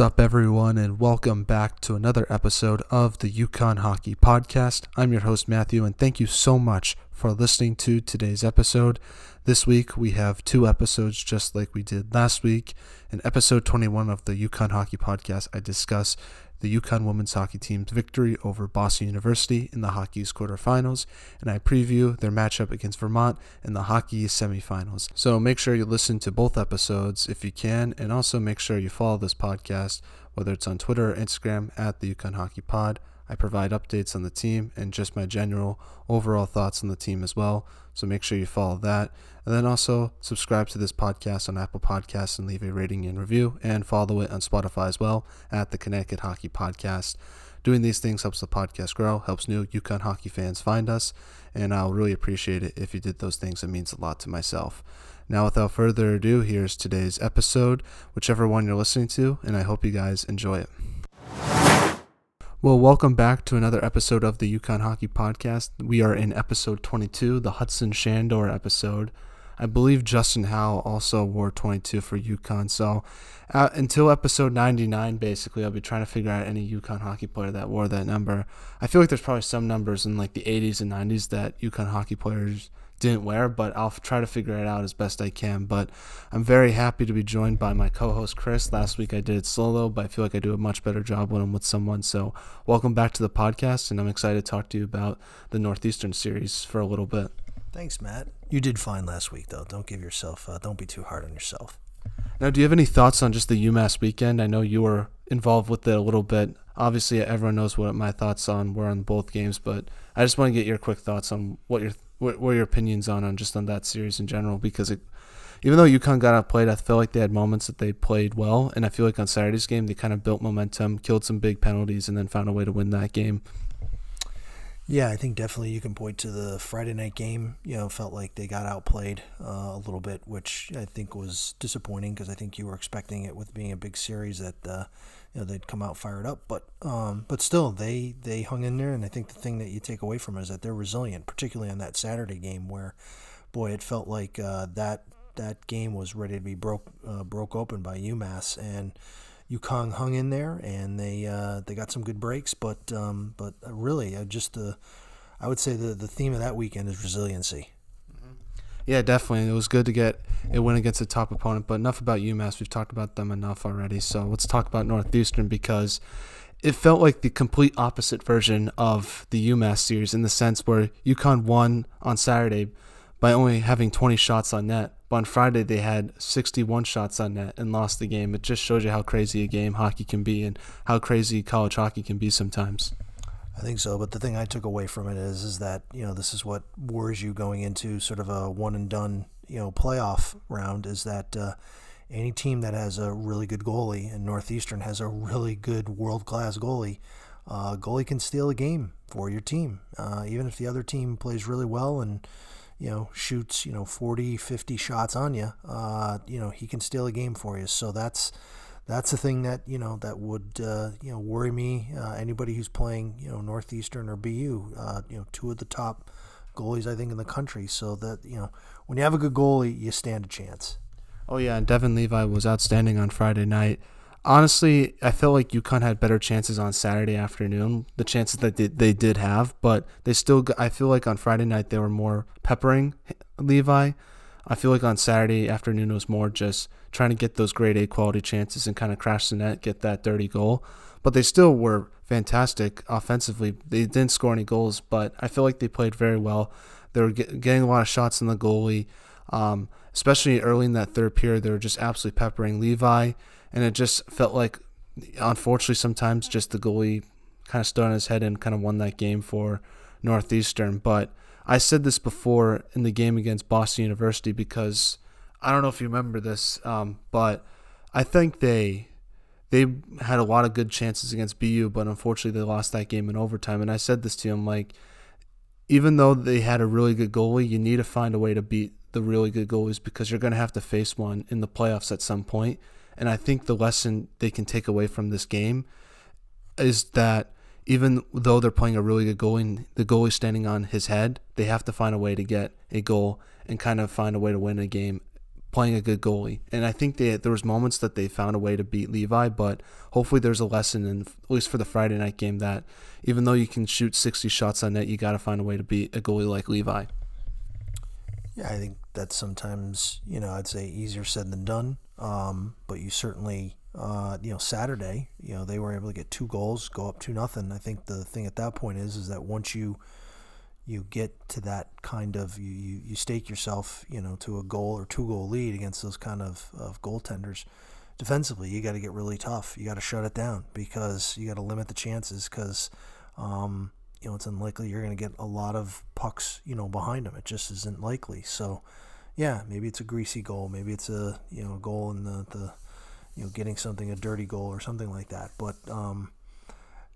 up, everyone, and welcome back to another episode of the UConn Hockey Podcast. I'm your host, Matthew, and thank you so much for listening to today's episode. This week, we have two episodes just like we did last week. In episode 21 of the UConn Hockey Podcast, I discuss the UConn women's hockey team's victory over Boston University in the Hockey East quarterfinals, and I preview their matchup against Vermont in the Hockey East semifinals. So make sure you listen to both episodes if you can, and also make sure you follow this podcast, whether it's on Twitter or Instagram at the UConn Hockey Pod. I provide updates on the team and just my general overall thoughts on the team as well. So make sure you follow that. And then also subscribe to this podcast on Apple Podcasts and leave a rating and review, and follow it on Spotify as well at the Connecticut Hockey Podcast. Doing these things helps the podcast grow, helps new UConn hockey fans find us, and I'll really appreciate it if you did those things. It means a lot to myself. Now, without further ado, here's today's episode, whichever one you're listening to, and I hope you guys enjoy it. Well, welcome back to another episode of the UConn Hockey Podcast. We are in episode 22, the Hudson Schandor episode. I believe Justin Howe also wore 22 for UConn. So uh, until episode 99, basically, I'll be trying to figure out any UConn hockey player that wore that number. I feel like there's probably some numbers in like the 80s and 90s that UConn hockey players didn't wear, but I'll try to figure it out as best I can. But I'm very happy to be joined by my co-host Chris. Last week I did it solo, but I feel like I do a much better job when I'm with someone. So welcome back to the podcast, and I'm excited to talk to you about the Northeastern series for a little bit. Thanks, Matt. You did fine last week, though. Don't give yourself, uh, don't be too hard on yourself. Now, do you have any thoughts on just the UMass weekend? I know you were involved with it a little bit. Obviously, everyone knows what my thoughts on were on both games, but I just want to get your quick thoughts on what your what, are your opinions on on just on that series in general? Because it, even though UConn got outplayed, I feel like they had moments that they played well, and I feel like on Saturday's game they kind of built momentum, killed some big penalties, and then found a way to win that game. Yeah, I think definitely you can point to the Friday night game. You know, felt like they got outplayed uh, a little bit, which I think was disappointing because I think you were expecting it with being a big series that uh, you know they'd come out fired up. But um, but still, they they hung in there, and I think the thing that you take away from it is that they're resilient, particularly on that Saturday game where, boy, it felt like uh, that that game was ready to be broke uh, broke open by UMass, and UConn hung in there, and they uh, they got some good breaks. But um, but really, uh, just the I would say the the theme of that weekend is resiliency. Yeah, definitely. It was good to get it win against a top opponent. But enough about UMass. We've talked about them enough already. So let's talk about Northeastern because it felt like the complete opposite version of the UMass series in the sense where UConn won on Saturday by only having 20 shots on net. But on Friday, they had 61 shots on net and lost the game. It just shows you how crazy a game hockey can be and how crazy college hockey can be sometimes. I think so, but the thing I took away from it is is that you know this is what worries you going into sort of a one and done you know playoff round is that uh, any team that has a really good goalie and Northeastern has a really good world class goalie, uh, goalie can steal a game for your team, uh, even if the other team plays really well and you know shoots you know 40, 50 shots on you, uh, you know he can steal a game for you. So that's that's the thing that you know that would uh, you know worry me. Uh, anybody who's playing you know Northeastern or BU, uh, you know two of the top goalies I think in the country. So that you know when you have a good goalie, you stand a chance. Oh yeah, and Devon Levi was outstanding on Friday night. Honestly, I felt like UConn had better chances on Saturday afternoon, the chances that they, they did have, but they still. I feel like on Friday night they were more peppering Levi. I feel like on Saturday afternoon it was more just trying to get those grade A quality chances and kind of crash the net, get that dirty goal. But they still were fantastic offensively. They didn't score any goals, but I feel like they played very well. They were get, getting a lot of shots in the goalie, um, especially early in that third period. They were just absolutely peppering Levi, and it just felt like, unfortunately, sometimes just the goalie kind of stood on his head and kind of won that game for Northeastern. But I said this before in the game against Boston University because I don't know if you remember this, um, but I think they they had a lot of good chances against BU, but unfortunately they lost that game in overtime. And I said this to him like, even though they had a really good goalie, you need to find a way to beat the really good goalies because you're going to have to face one in the playoffs at some point. And I think the lesson they can take away from this game is that even though they're playing a really good goalie, the goalie standing on his head, they have to find a way to get a goal and kind of find a way to win a game playing a good goalie. And I think they, there was moments that they found a way to beat Levi, but hopefully there's a lesson in at least for the Friday night game that even though you can shoot 60 shots on net, you got to find a way to beat a goalie like Levi. Yeah, I think that's sometimes you know I'd say easier said than done. Um, but you certainly uh, you know Saturday, you know they were able to get two goals, go up two nothing. I think the thing at that point is is that once you you get to that kind of you, you, you stake yourself you know to a goal or two goal lead against those kind of, of goaltenders. Defensively you got to get really tough. You got to shut it down because you got to limit the chances because um, you know it's unlikely you're going to get a lot of pucks you know behind them it just isn't likely. So yeah maybe it's a greasy goal. Maybe it's a you know goal in the, the you know getting something a dirty goal or something like that. But um,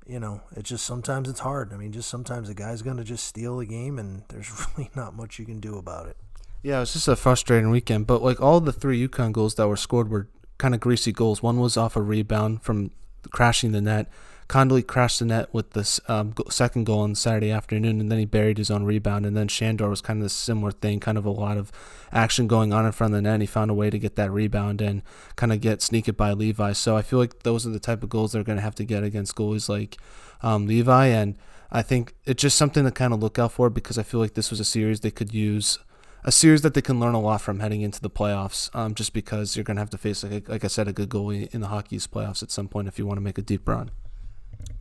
you know, it's just sometimes it's hard. I mean, just sometimes a guy's going to just steal the game, and there's really not much you can do about it. Yeah, it was just a frustrating weekend. But like all the three UConn goals that were scored were kind of greasy goals. One was off a rebound from crashing the net. Kondelik crashed the net with the um, second goal on Saturday afternoon, and then he buried his own rebound. And then Schandor was kind of the similar thing, kind of a lot of action going on in front of the net. And he found a way to get that rebound and kind of get sneak it by Levi. So I feel like those are the type of goals they're going to have to get against goalies like um, Levi. And I think it's just something to kind of look out for because I feel like this was a series they could use a series that they can learn a lot from heading into the playoffs. Um, just because you're going to have to face, like, like I said, a good goalie in the Hockey East playoffs at some point if you want to make a deep run.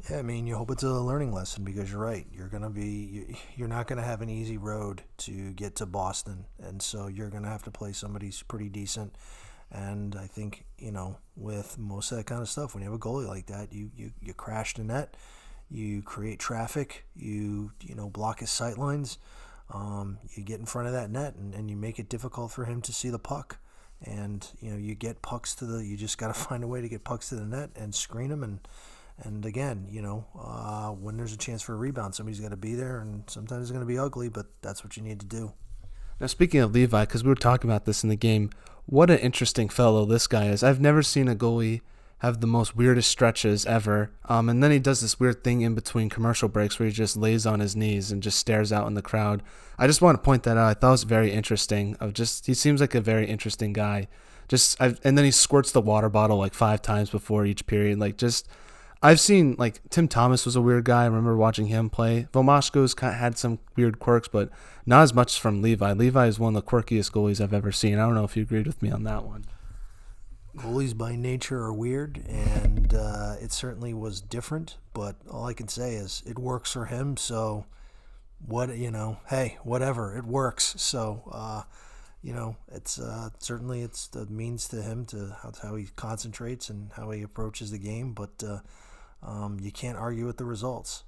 Yeah, I mean, you hope it's a learning lesson because you're right. You're gonna be, you're not gonna have an easy road to get to Boston, and so you're gonna have to play somebody who's pretty decent. And I think you know, with most of that kind of stuff, when you have a goalie like that, you you you crash the net, you create traffic, you you know block his sight lines, um, you get in front of that net, and, and you make it difficult for him to see the puck. And you know, you get pucks to the, you just got to find a way to get pucks to the net and screen them and and again, you know, uh, when there's a chance for a rebound, somebody's got to be there, and sometimes it's going to be ugly, but that's what you need to do. Now, speaking of Levi, because we were talking about this in the game, what an interesting fellow this guy is. I've never seen a goalie have the most weirdest stretches ever. Um, and then he does this weird thing in between commercial breaks where he just lays on his knees and just stares out in the crowd. I just want to point that out. I thought it was very interesting. Of just he seems like a very interesting guy. Just I've, and then he squirts the water bottle like five times before each period. Like just I've seen like Tim Thomas was a weird guy. I remember watching him play. Vomashko's kind of had some weird quirks, but not as much from Levi. Levi is one of the quirkiest goalies I've ever seen. I don't know if you agreed with me on that one. Goalies by nature are weird, and uh, it certainly was different. But all I can say is it works for him. So, what you know, hey, whatever, it works. So, uh, you know, it's uh, certainly it's the means to him to how, how he concentrates and how he approaches the game. But uh, um, you can't argue with the results.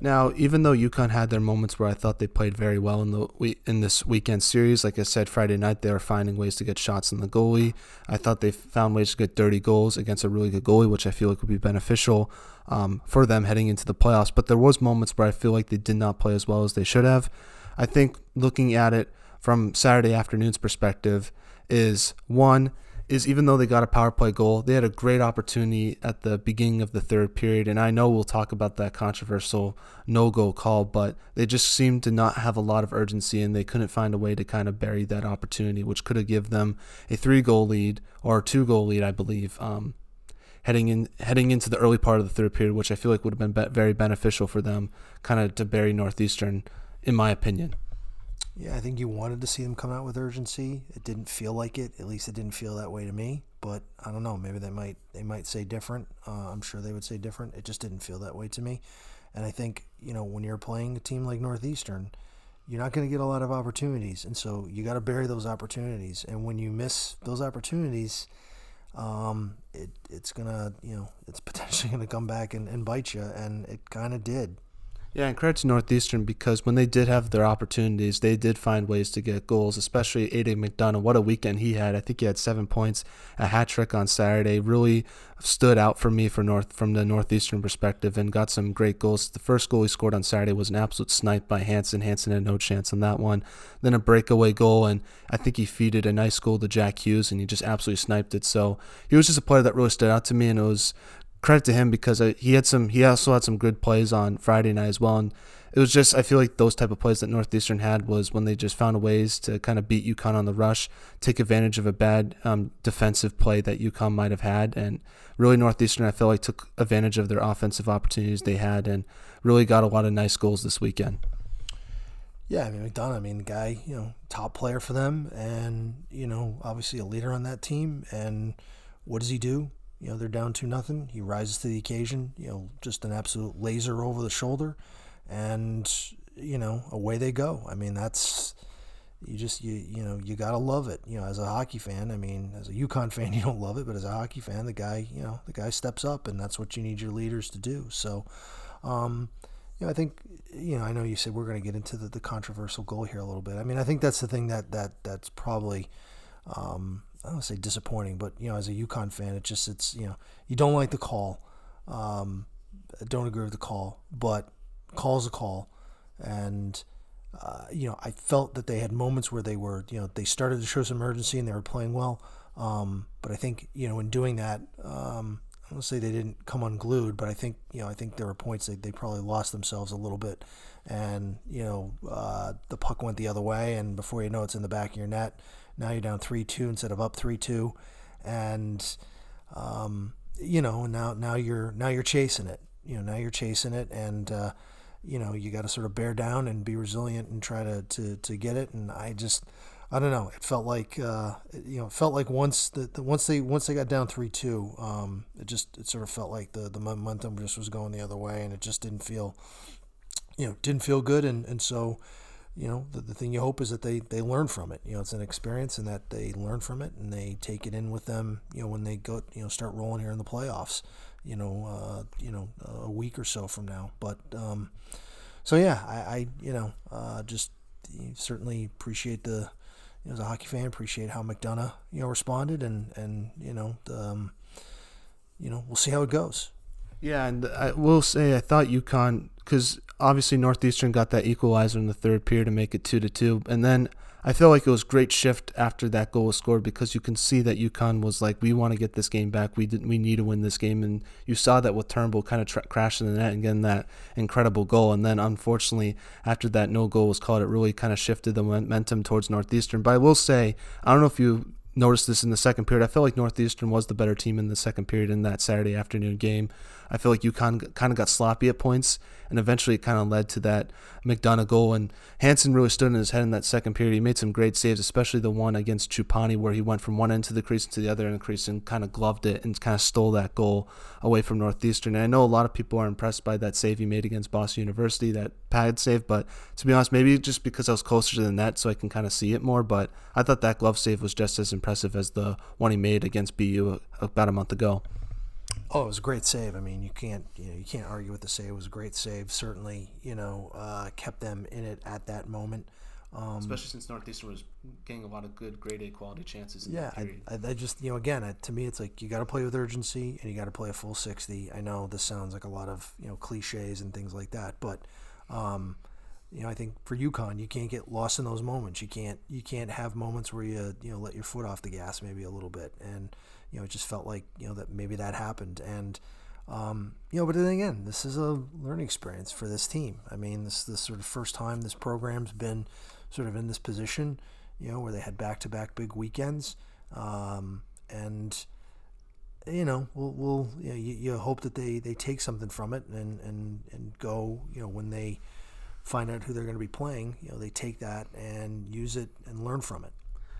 Now, even though UConn had their moments where I thought they played very well in the in this weekend series, like I said, Friday night they were finding ways to get shots in the goalie. I thought they found ways to get dirty goals against a really good goalie, which I feel like would be beneficial um, for them heading into the playoffs. But there was moments where I feel like they did not play as well as they should have. I think looking at it from Saturday afternoon's perspective is one is even though they got a power play goal, they had a great opportunity at the beginning of the third period. And I know we'll talk about that controversial no goal call, but they just seemed to not have a lot of urgency and they couldn't find a way to kind of bury that opportunity, which could have given them a three goal lead or a two goal lead, I believe. Um, heading in heading into the early part of the third period, which I feel like would have been be- very beneficial for them, kind of to bury Northeastern, in my opinion. Yeah, I think you wanted to see them come out with urgency. It didn't feel like it. At least it didn't feel that way to me. But I don't know. Maybe they might they might say different. Uh, I'm sure they would say different. It just didn't feel that way to me. And I think you know when you're playing a team like Northeastern, you're not going to get a lot of opportunities, and so you got to bury those opportunities. And when you miss those opportunities, um, it it's gonna you know it's potentially gonna come back and, and bite you, and it kind of did. Yeah, and credit to Northeastern because when they did have their opportunities, they did find ways to get goals, especially Aidan McDonough. What a weekend he had. I think he had seven points, a hat trick on Saturday. Really stood out for me for North from the Northeastern perspective and got some great goals. The first goal he scored on Saturday was an absolute snipe by Hanson. Hanson had no chance on that one. Then a breakaway goal, and I think he feeded a nice goal to Jack Hughes, and he just absolutely sniped it. So he was just a player that really stood out to me, and it was credit to him because uh, he had some. He also had some good plays on Friday night as well. And it was just I feel like those type of plays that Northeastern had was when they just found ways to kind of beat UConn on the rush, take advantage of a bad um, defensive play that UConn might have had, and really Northeastern I feel like took advantage of their offensive opportunities they had and really got a lot of nice goals this weekend. Yeah, I mean McDonough, I mean guy, you know, top player for them, and you know, obviously a leader on that team. And what does he do? You know, they're down to nothing. He rises to the occasion. You know, just an absolute laser over the shoulder, and you know, away they go. I mean, that's you just you you know you gotta love it. You know, as a hockey fan, I mean, as a UConn fan, you don't love it, but as a hockey fan, the guy, you know, the guy steps up, and that's what you need your leaders to do. So. Um, you know, I think you know, I know you said we're going to get into the, the controversial goal here a little bit. I mean, I think that's the thing that that that's probably um, I don't say disappointing, but you know, as a UConn fan, it just it's you know you don't like the call, um, don't agree with the call, but call's a call, and uh, you know I felt that they had moments where they were you know they started to show some urgency and they were playing well, um, but I think you know in doing that. Um, I don't say they didn't come unglued, but I think you know I think there were points that they probably lost themselves a little bit, and you know uh, the puck went the other way, and before you know it's in the back of your net. Now you're down three two instead of up three two, and um, you know now now you're now you're chasing it. You know now you're chasing it, and uh, you know you got to sort of bear down and be resilient and try to to to get it. And I just I don't know. It felt like uh, you know, it felt like once the, the, once they once they got down three two, um, it just it sort of felt like the the momentum just was going the other way, and it just didn't feel, you know, didn't feel good, and and so, you know, the, the thing you hope is that they they learn from it. You know, it's an experience, and that they learn from it, and they take it in with them. You know, when they go, you know, start rolling here in the playoffs. You know, uh, you know, a week or so from now, but. Um, so yeah, I, I you know, uh, just certainly appreciate the you know, as a hockey fan, appreciate how McDonough you know responded, and and you know, um, you know, we'll see how it goes. Yeah, and I will say I thought UConn because obviously Northeastern got that equalizer in the third period to make it two to two, and then I feel like it was great shift after that goal was scored because you can see that UConn was like, we want to get this game back. We did, we need to win this game, and you saw that with Turnbull kind of tra- crashing the net and getting that incredible goal. And then unfortunately, after that no goal was called, it really kind of shifted the momentum towards Northeastern. But I will say, I don't know if you noticed this in the second period. I felt like Northeastern was the better team in the second period in that Saturday afternoon game. I feel like UConn kind of got sloppy at points, and eventually it kind of led to that McDonough goal. And Hanson really stood in his head in that second period. He made some great saves, especially the one against Chupani, where he went from one end to the crease to the other end of the crease and kind of gloved it and kind of stole that goal away from Northeastern. And I know a lot of people are impressed by that save he made against Boston University, that pad save. But to be honest, maybe just because I was closer to the net, so I can kind of see it more. But I thought that glove save was just as impressive as the one he made against BU about a month ago. Oh, it was a great save. I mean, you can't you know you can't argue with the save. It was a great save. Certainly, you know, uh, kept them in it at that moment. Um, Especially since Northeastern was getting a lot of good grade A quality chances. yeah, I, I, just you know again I, to me it's like you got to play with urgency and you got to play a full sixty. I know this sounds like a lot of you know cliches and things like that, but um, you know I think for UConn you can't get lost in those moments. You can't you can't have moments where you you know let your foot off the gas maybe a little bit and you know, it just felt like you know that maybe that happened, and um, you know, but then again, this is a learning experience for this team. I mean, this this sort of first time this program's been sort of in this position, you know, where they had back to back big weekends, um, and you know, we'll, we'll you, know, you, you, hope that they, they take something from it and, and, and go, you know, when they find out who they're going to be playing, you know, they take that and use it and learn from it.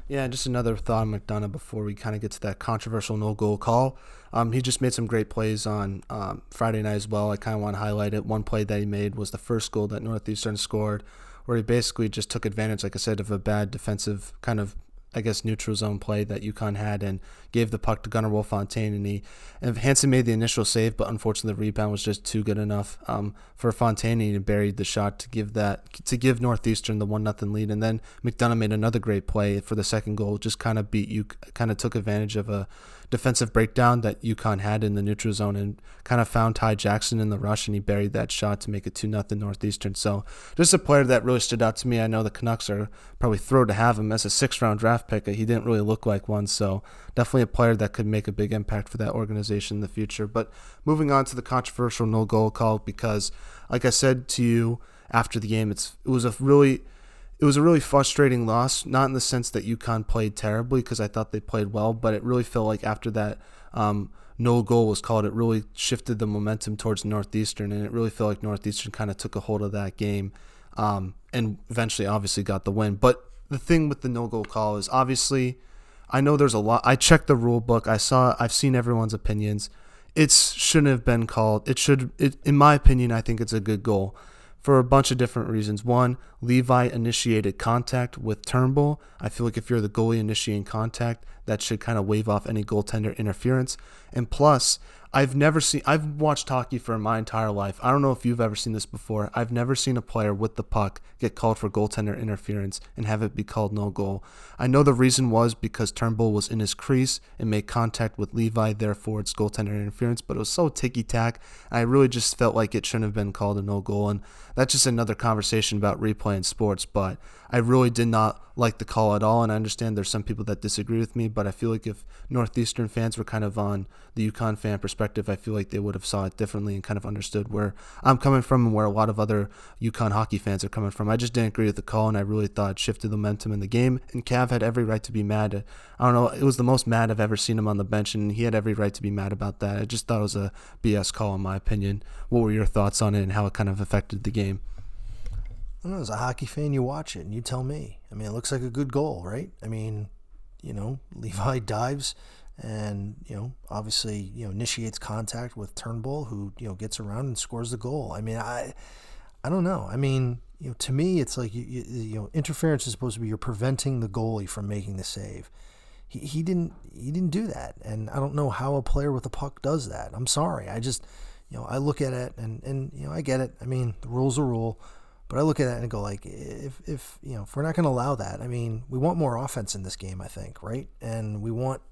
Yeah, just another thought on McDonough before we kind of get to that controversial no goal call. Um, he just made some great plays on um, Friday night as well. I kind of want to highlight it. One play that he made was the first goal that Northeastern scored, where he basically just took advantage, like I said, of a bad defensive kind of I guess, neutral zone play that UConn had and gave the puck to Gunnarwolfe Fontaine. And he and Hanson made the initial save, but unfortunately the rebound was just too good enough um, for Fontaine. And he buried the shot to give that to give Northeastern the one nothing lead. And then McDonough made another great play for the second goal. Just kind of beat you, kind of took advantage of a defensive breakdown that UConn had in the neutral zone and kind of found Ty Jackson in the rush and he buried that shot to make it 2 nothing Northeastern. So just a player that really stood out to me. I know the Canucks are probably thrilled to have him as a six round draft pick. He didn't really look like one. So definitely a player that could make a big impact for that organization in the future. But moving on to the controversial no goal call because, like I said to you, after the game. It's it was a really it was a really frustrating loss, not in the sense that UConn played terribly because I thought they played well, but it really felt like after that um, no goal was called, it really shifted the momentum towards Northeastern, and it really felt like Northeastern kind of took a hold of that game um, and eventually, obviously, got the win. But the thing with the no goal call is obviously, I know there's a lot. I checked the rule book. I saw. I've seen everyone's opinions. It shouldn't have been called. It should. It, in my opinion, I think it's a good goal for a bunch of different reasons. One, Levi initiated contact with Turnbull. I feel like if you're the goalie initiating contact, that should kind of wave off any goaltender interference. And plus, I've never seen I've watched hockey for my entire life. I don't know if you've ever seen this before. I've never seen a player with the puck get called for goaltender interference and have it be called no goal. I know the reason was because Turnbull was in his crease and made contact with Levi, therefore it's goaltender interference, but it was so ticky tack. I really just felt like it shouldn't have been called a no goal and that's just another conversation about replay in sports, but I really did not like the call at all and I understand there's some people that disagree with me, but I feel like if Northeastern fans were kind of on the UConn fan perspective, I feel like they would have saw it differently and kind of understood where I'm coming from and where a lot of other UConn hockey fans are coming from. I just didn't agree with the call, and I really thought it shifted the momentum in the game. And Cav had every right to be mad. I don't know, it was the most mad I've ever seen him on the bench, and he had every right to be mad about that. I just thought it was a BS call, in my opinion. What were your thoughts on it and how it kind of affected the game? I don't know, as a hockey fan, you watch it and you tell me. I mean, it looks like a good goal, right? I mean, you know, Levi dives and you know obviously you know initiates contact with Turnbull who you know gets around and scores the goal. I mean I I don't know. I mean you know to me it's like you, you, you know interference is supposed to be you're preventing the goalie from making the save. He, he didn't he didn't do that and I don't know how a player with a puck does that. I'm sorry. I just you know I look at it and and you know I get it. I mean the rule's a rule. But I look at that and go like, if, if you know, if we're not going to allow that, I mean, we want more offense in this game, I think, right? And we want,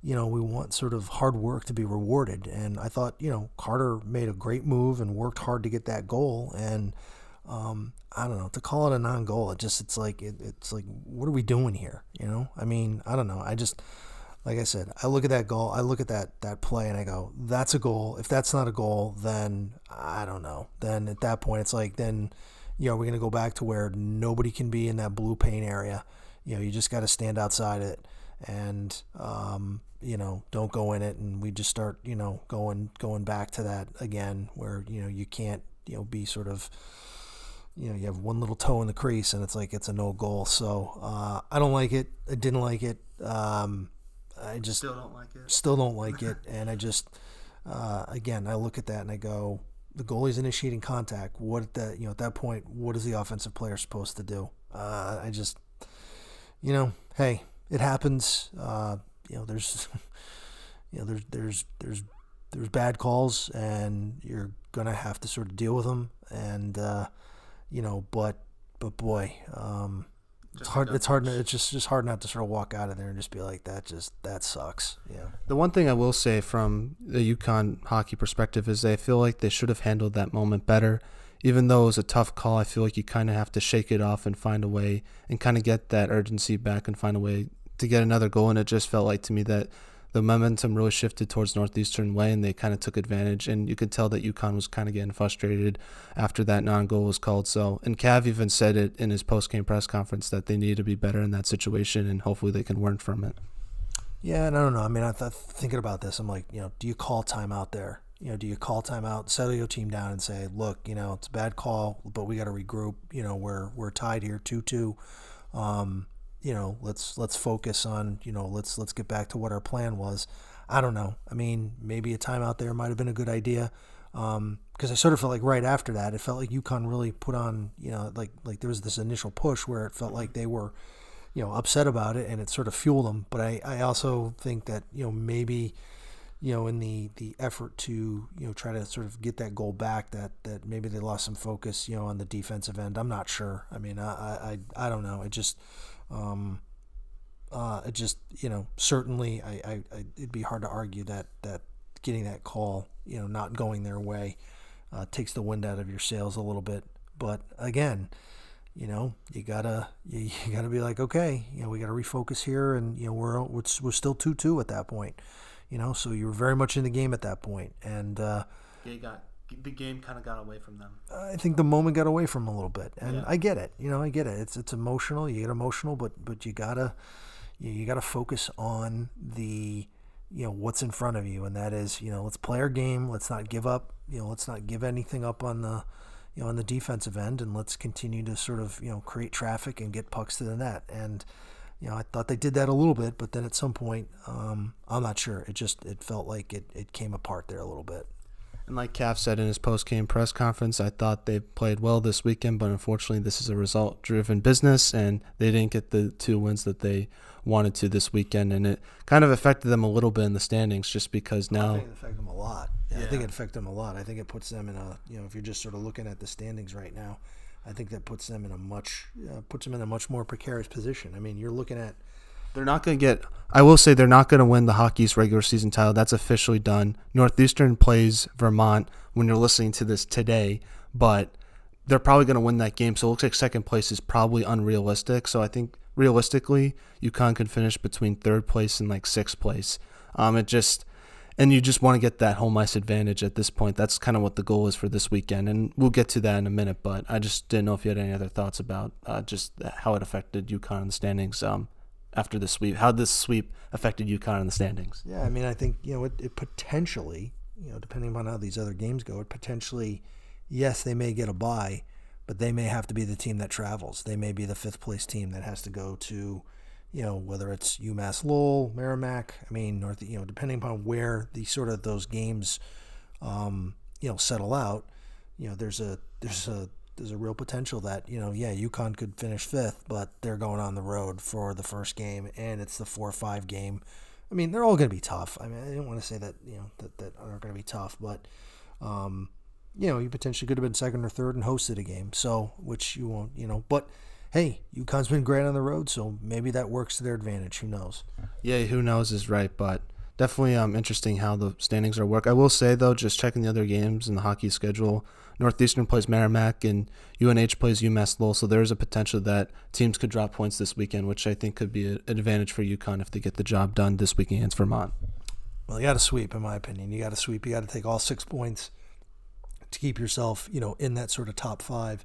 you know, we want sort of hard work to be rewarded. And I thought, you know, Carter made a great move and worked hard to get that goal. And um, I don't know to call it a non-goal. It just it's like it, it's like what are we doing here? You know, I mean, I don't know. I just like I said, I look at that goal, I look at that that play, and I go, that's a goal. If that's not a goal, then I don't know. Then at that point, it's like then you know we're gonna go back to where nobody can be in that blue paint area. You know, you just got to stand outside it and um, you know don't go in it. And we just start you know going going back to that again where you know you can't you know be sort of you know you have one little toe in the crease and it's like it's a no goal. So uh, i don't like it. I didn't like it. Um, i just still don't like it. still don't like it. And i just uh, again i look at that and i go the goalie's initiating contact what at that you know at that point what is the offensive player supposed to do uh, i just you know hey it happens. Uh, you know, there's, you know, there's there's there's there's bad calls, and you're gonna have to sort of deal with them. And uh, you know, but but boy, um, it's hard. It's hard. It's just just hard not to sort of walk out of there and just be like, that just that sucks. Yeah. The one thing I will say from the UConn hockey perspective is they feel like they should have handled that moment better even though it was a tough call, I feel like you kind of have to shake it off and find a way and kind of get that urgency back and find a way to get another goal. And it just felt like to me that the momentum really shifted towards Northeastern way and they kind of took advantage. And you could tell that UConn was kind of getting frustrated after that non goal was called. So, and Cav even said it in his post game press conference that they need to be better in that situation and hopefully they can learn from it. Yeah, and I don't know. I mean, I th- thinking about this, I'm like, you know, do you call timeout there? You know, do you call timeout, settle your team down, and say, look, you know, it's a bad call, but we got to regroup. You know, we're we're tied here, two two. Um, you know, let's let's focus on, you know, let's let's get back to what our plan was. I don't know. I mean, maybe a timeout there might have been a good idea. Um, because I sort of felt like right after that, it felt like UConn really put on, you know, like like there was this initial push where it felt like they were, you know, upset about it, and it sort of fueled them. But I, I also think that you know maybe you know, in the the effort to you know try to sort of get that goal back, that that maybe they lost some focus, you know, on the defensive end. I'm not sure. I mean, I I, I don't know. It just, um, uh, it just you know certainly I, I, I it'd be hard to argue that that getting that call, you know, not going their way, uh, takes the wind out of your sails a little bit. But again, you know, you gotta you, you gotta be like, okay, you know, we gotta refocus here, and you know, we're we're, we're still two two at that point you know, so you were very much in the game at that point. And uh, yeah, got the game kind of got away from them. I think the moment got away from them a little bit, and Yeah. I get it. You know, I get it. It's it's emotional. You get emotional, but but you gotta you, you gotta focus on the you know what's in front of you, and that is you know let's play our game. Let's not give up. You know, let's not give anything up on the you know on the defensive end, and let's continue to sort of you know create traffic and get pucks to the net. And you know, I thought they did that a little bit, but then at some point, um, I'm not sure. It just it felt like it, it came apart there a little bit. And like Cav said in his post-game press conference, I thought they played well this weekend, but unfortunately, this is a result-driven business, and they didn't get the two wins that they wanted to this weekend, and it kind of affected them a little bit in the standings, just because I now. think it affected them a lot. Yeah, I think it affected them a lot. I think it puts them in a you know if you're just sort of looking at the standings right now, I think that puts them in a much uh, puts them in a much more precarious position. I mean, you're looking at They're not going to get. I will say they're not going to win the Hockey East regular season title. That's officially done. Northeastern plays Vermont when you're listening to this today, but they're probably going to win that game. So it looks like second place is probably unrealistic. So I think realistically, UConn can finish between third place and like sixth place. Um, it just. And you just want to get that home ice advantage at this point. That's kind of what the goal is for this weekend, and we'll get to that in a minute. But I just didn't know if you had any other thoughts about uh, just how it affected UConn in the standings. Um, after the sweep? How this sweep affected UConn in the standings? yeah. I mean, I think you know it, it potentially you know depending on how these other games go, it potentially yes they may get a bye, but they may have to be the team that travels. They may be the fifth place team that has to go to you know, whether it's UMass Lowell, Merrimack, I mean, North, you know, depending upon where the sort of those games, um, you know, settle out, you know, there's a, there's a, there's a real potential that, you know, yeah, UConn could finish fifth, but they're going on the road for the first game and it's the four or five game. I mean, they're all going to be tough. I mean, I don't want to say that, you know, that, that aren't going to be tough, but, um, you know, you potentially could have been second or third and hosted a game. So, which you won't, you know, but hey, UConn's been great on the road, so maybe that works to their advantage. Who knows? Yeah, who knows is right, but definitely um interesting how the standings are work. I will say though, just checking the other games in the hockey schedule, Northeastern plays Merrimack and UNH plays UMass Lowell, so there is a potential that teams could drop points this weekend, which I think could be an advantage for UConn if they get the job done this weekend against Vermont. Well, you got to sweep, in my opinion. You got to sweep. You got to take all six points to keep yourself, you know, in that sort of top five.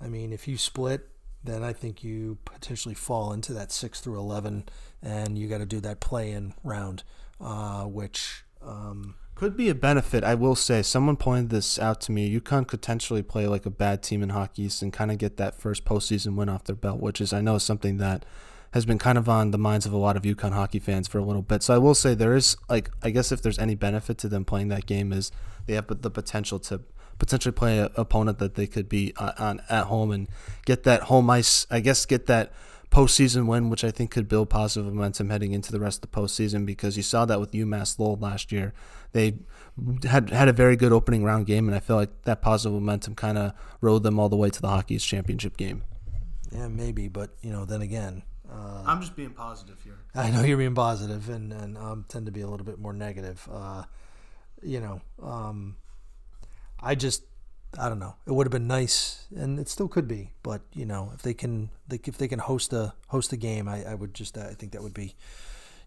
I mean, if you split, then I think you potentially fall into that six through eleven, and you got to do that play-in round, uh, which um, Could be a benefit, I will say. Someone pointed this out to me. UConn could potentially play like a bad team in Hockey East and kind of get that first postseason win off their belt, which is, I know, something that has been kind of on the minds of a lot of UConn hockey fans for a little bit. So I will say there is, like, I guess if there's any benefit to them playing that game, is they have the potential to potentially play an opponent that they could be uh, on at home and get that home ice. I guess get that postseason win, which I think could build positive momentum heading into the rest of the postseason because you saw that with UMass Lowell last year. They had had a very good opening round game, and I feel like that positive momentum kind of rode them all the way to the Hockey East championship game. yeah, maybe, but you know, then again, uh, I'm just being positive here. I know you're being positive, and and um, tend to be a little bit more negative. Uh, you know, um, I just I don't know. It would have been nice, and it still could be. But you know, if they can, they, if they can host a host a game, I, I would just I think that would be,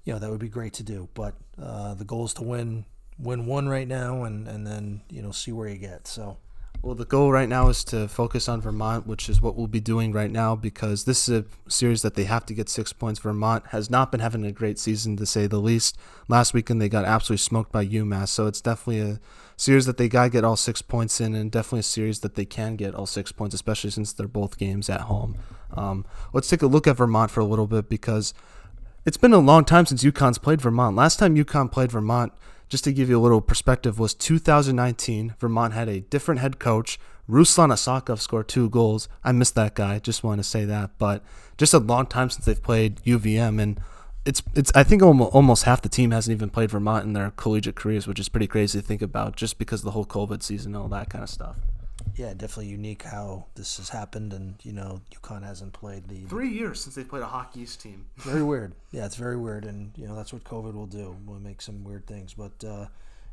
you know, that would be great to do. But uh, the goal is to win win one right now, and and then you know see where you get. So Well, the goal right now is to focus on Vermont, which is what we'll be doing right now because this is a series that they have to get six points. Vermont has not been having a great season, to say the least. Last weekend, they got absolutely smoked by UMass, so it's definitely a series that they got to get all six points in, and definitely a series that they can get all six points, especially since they're both games at home. Um, let's take a look at Vermont for a little bit because it's been a long time since UConn's played Vermont. Last time UConn played Vermont, just to give you a little perspective, was 2019. Vermont had a different head coach. Ruslan Iskhakov scored two goals. I missed that guy. Just want to say that. But just a long time since they've played UVM, and it's it's. I think almost, half the team hasn't even played Vermont in their collegiate careers, which is pretty crazy to think about, just because the whole COVID season and all that kind of stuff. Yeah, definitely unique how this has happened, and you know, UConn hasn't played the Three years since they played a Hockey East team. very weird. Yeah, it's very weird, and you know that's what COVID will do. Will make some weird things, but uh,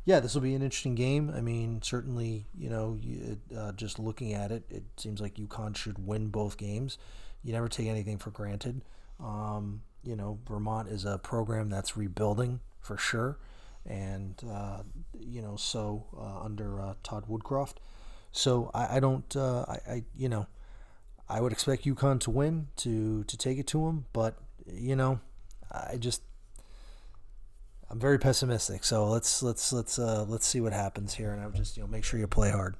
yeah, this will be an interesting game. I mean, certainly, you know, you, uh, just looking at it, it seems like UConn should win both games. You never take anything for granted. Um, you know, Vermont is a program that's rebuilding for sure, and uh, you know so uh, under uh, Todd Woodcroft. So I, I don't uh, I, I you know I would expect UConn to win to to take it to them, but you know I just I'm very pessimistic. So let's let's let's uh, let's see what happens here, and I would just you know make sure you play hard.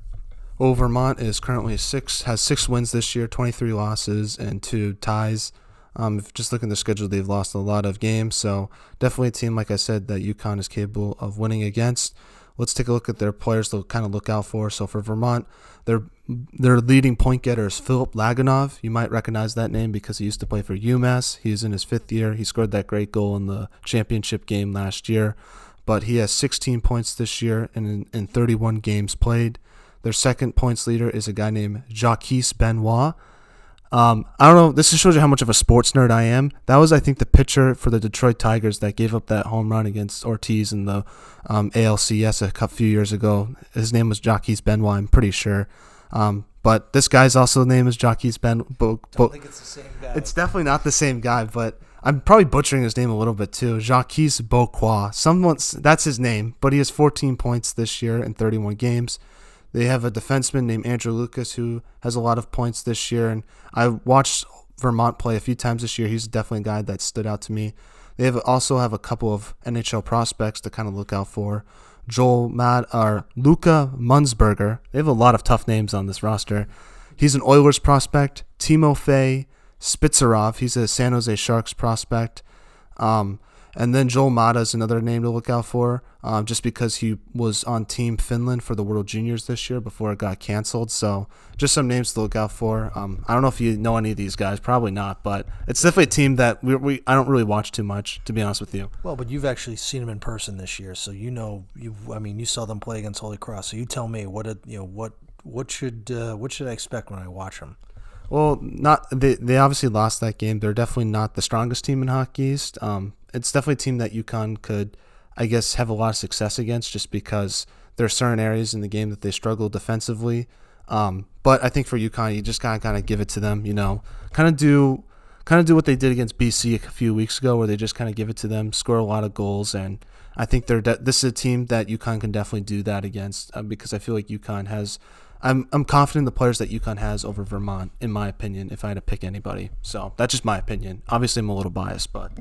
Well, Vermont is currently six has six wins this year, 23 losses and two ties. Um, if just looking at the schedule, they've lost a lot of games, so definitely a team like I said that UConn is capable of winning against. Let's take a look at their players to kind of look out for. So for Vermont, their their leading point getter is Filip Lagunov. You might recognize that name because he used to play for UMass. He's in his fifth year. He scored that great goal in the championship game last year, but he has 16 points this year in in 31 games played. Their second points leader is a guy named Jacques Benoit. Um, I don't know. This just shows you how much of a sports nerd I am. That was, I think, the pitcher for the Detroit Tigers that gave up that home run against Ortiz in the um, ALCS a few years ago. His name was Jacques Benoit, I'm pretty sure. Um, but this guy's also name is Jacques Benoit. Bo- Bo- think it's the same guy. It's definitely not the same guy, but I'm probably butchering his name a little bit too. Jacques Beauquois. Someone's that's his name, but he has 14 points this year in 31 games. They have a defenseman named Andrew Lucas who has a lot of points this year, and I watched Vermont play a few times this year. He's definitely a guy that stood out to me. They have also have a couple of NHL prospects to kind of look out for. Joel Mad or Luka Münzenberger. They have a lot of tough names on this roster. He's an Oilers prospect. Timofei Spitserov. He's a San Jose Sharks prospect. Um, and then Joel Määttä is another name to look out for, um, just because he was on Team Finland for the World Juniors this year before it got canceled. So just some names to look out for. Um, I don't know if you know any of these guys, probably not, but it's definitely a team that we, we I don't really watch too much, to be honest with you. Well, but you've actually seen them in person this year, so you know you. I mean, you saw them play against Holy Cross, so you tell me what it, you know what what should uh, what should I expect when I watch them? Well, not they. They obviously lost that game. They're definitely not the strongest team in Hockey East. Um, it's definitely a team that UConn could, I guess, have a lot of success against just because there are certain areas in the game that they struggle defensively. Um, but I think for UConn, you just gotta kind of give it to them. You know, kind of do kind of do what they did against BC a few weeks ago, where they just kind of give it to them, score a lot of goals, and I think they're de- this is a team that UConn can definitely do that against uh, because I feel like UConn has. I'm I'm confident in the players that UConn has over Vermont, in my opinion. If I had to pick anybody, so that's just my opinion. Obviously, I'm a little biased, but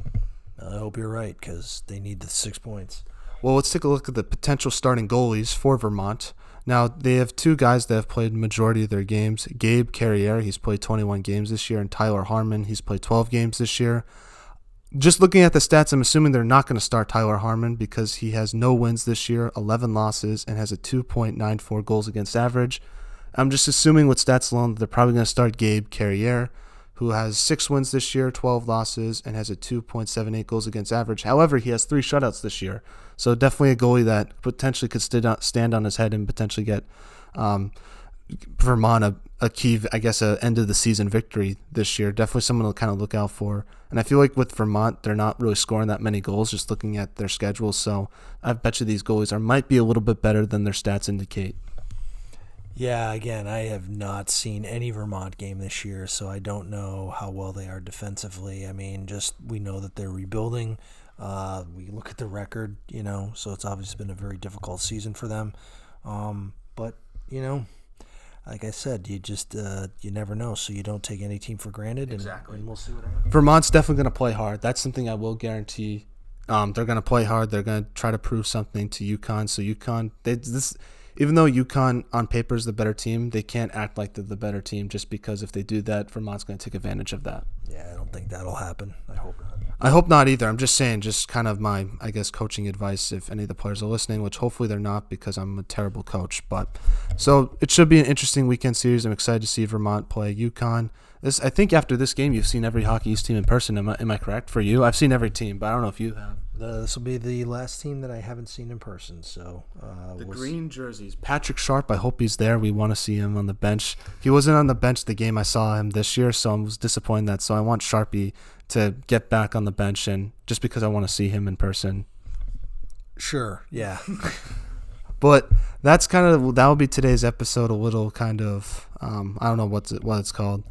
I hope you're right because they need the six points. Well, let's take a look at the potential starting goalies for Vermont. Now, they have two guys that have played majority of their games. Gabe Carriere, he's played 21 games this year, and Tyler Harmon, he's played 12 games this year. Just looking at the stats, I'm assuming they're not going to start Tyler Harmon because he has no wins this year, 11 losses, and has a 2.94 goals against average. I'm just assuming with stats alone that they're probably going to start Gabe Carriere who has six wins this year, 12 losses, and has a 2.78 goals against average. However, he has three shutouts this year. So definitely a goalie that potentially could stand on his head and potentially get um, Vermont a, a key, I guess, a end of the season victory this year. Definitely someone to kind of look out for. And I feel like with Vermont, they're not really scoring that many goals just looking at their schedule. So I bet you these goalies are might be a little bit better than their stats indicate. Yeah, again, I have not seen any Vermont game this year, so I don't know how well they are defensively. I mean, just we know that they're rebuilding. Uh, we look at the record, you know, so it's obviously been a very difficult season for them. Um, but you know, like I said, you just uh, you never know, so you don't take any team for granted. And, exactly. And we'll see what happens. Vermont's definitely going to play hard. That's something I will guarantee. Um, they're going to play hard. They're going to try to prove something to UConn. So UConn, they, this even though UConn on paper is the better team, they can't act like they're the better team just because if they do that, Vermont's going to take advantage of that. Yeah, I don't think that'll happen. I hope not. I hope not either. I'm just saying, just kind of my, I guess, coaching advice if any of the players are listening, which hopefully they're not because I'm a terrible coach. But so it should be an interesting weekend series. I'm excited to see Vermont play UConn. This, I think after this game, you've seen every Hockey East team in person. Am I, am I correct for you? I've seen every team, but I don't know if you have. this will be the last team that I haven't seen in person. So uh, the we'll green see. jerseys. Patrick Sharp. I hope he's there. We want to see him on the bench. He wasn't on the bench the game I saw him this year, so I was disappointed that. So I want Sharpie to get back on the bench, and just because I want to see him in person. Sure. Yeah. but that's kind of that will be today's episode. A little kind of um, I don't know what's it, what it's called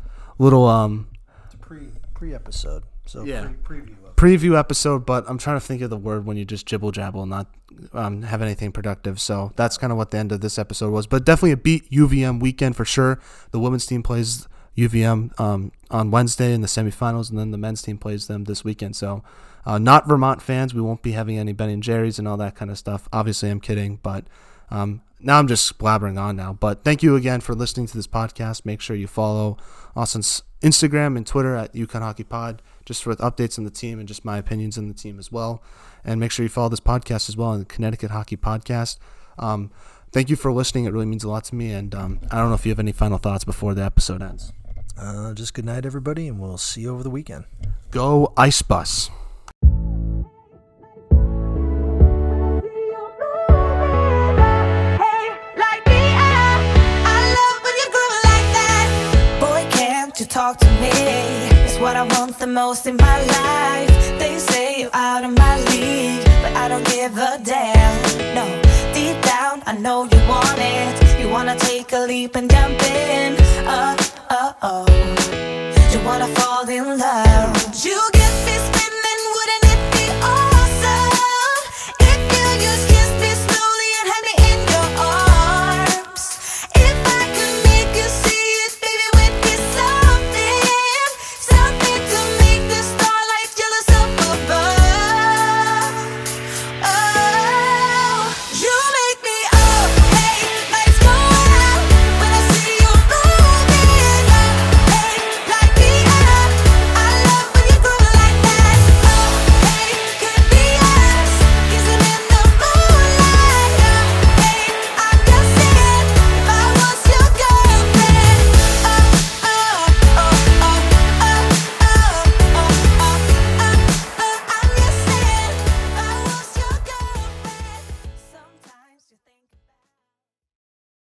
little um it's a pre pre episode. So yeah. Pre- preview episode. preview episode, but I'm trying to think of the word when you just jibble jabble, and not um, have anything productive. So that's kind of what the end of this episode was. But definitely a beat UVM weekend for sure. The women's team plays UVM um, on Wednesday in the semifinals, and then the men's team plays them this weekend. So, uh, not Vermont fans. We won't be having any Ben and Jerry's and all that kind of stuff. Obviously, I'm kidding, but um, now I'm just blabbering on now. But thank you again for listening to this podcast. Make sure you follow Austin's Instagram and Twitter at UConn Hockey Pod just for updates on the team and just my opinions on the team as well. And make sure you follow this podcast as well on the Connecticut Hockey Podcast. Um, thank you for listening. It really means a lot to me. And um, I don't know if you have any final thoughts before the episode ends. Uh, just good night, everybody, and we'll see you over the weekend. Go Ice Bus. Talk to me. It's what I want the most in my life. They say you're out of my league But I don't give a damn, no Deep down, I know you want it. You wanna take a leap and jump in, uh, uh, oh. You wanna fall in love. You